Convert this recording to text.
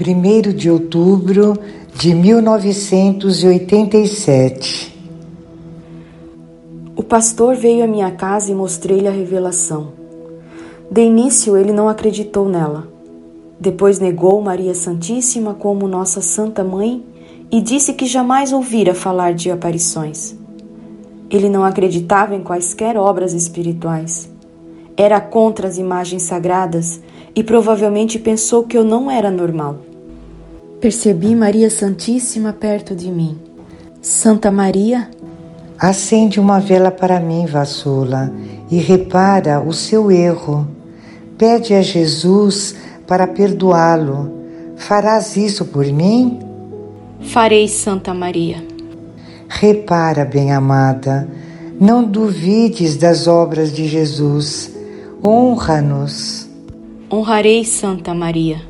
1 de outubro de 1987. O pastor veio à minha casa e mostrei-lhe a revelação. De início, ele não acreditou nela. Depois negou Maria Santíssima como nossa Santa Mãe e disse que jamais ouvira falar de aparições. Ele não acreditava em quaisquer obras espirituais. Era contra as imagens sagradas e provavelmente pensou que eu não era normal. Percebi Maria Santíssima perto de mim. Santa Maria, acende uma vela para mim, Vassula, e repara o seu erro. Pede a Jesus para perdoá-lo. Farás isso por mim? Farei, Santa Maria. Repara, bem-amada, não duvides das obras de Jesus. Honra-nos. Honrarei, Santa Maria.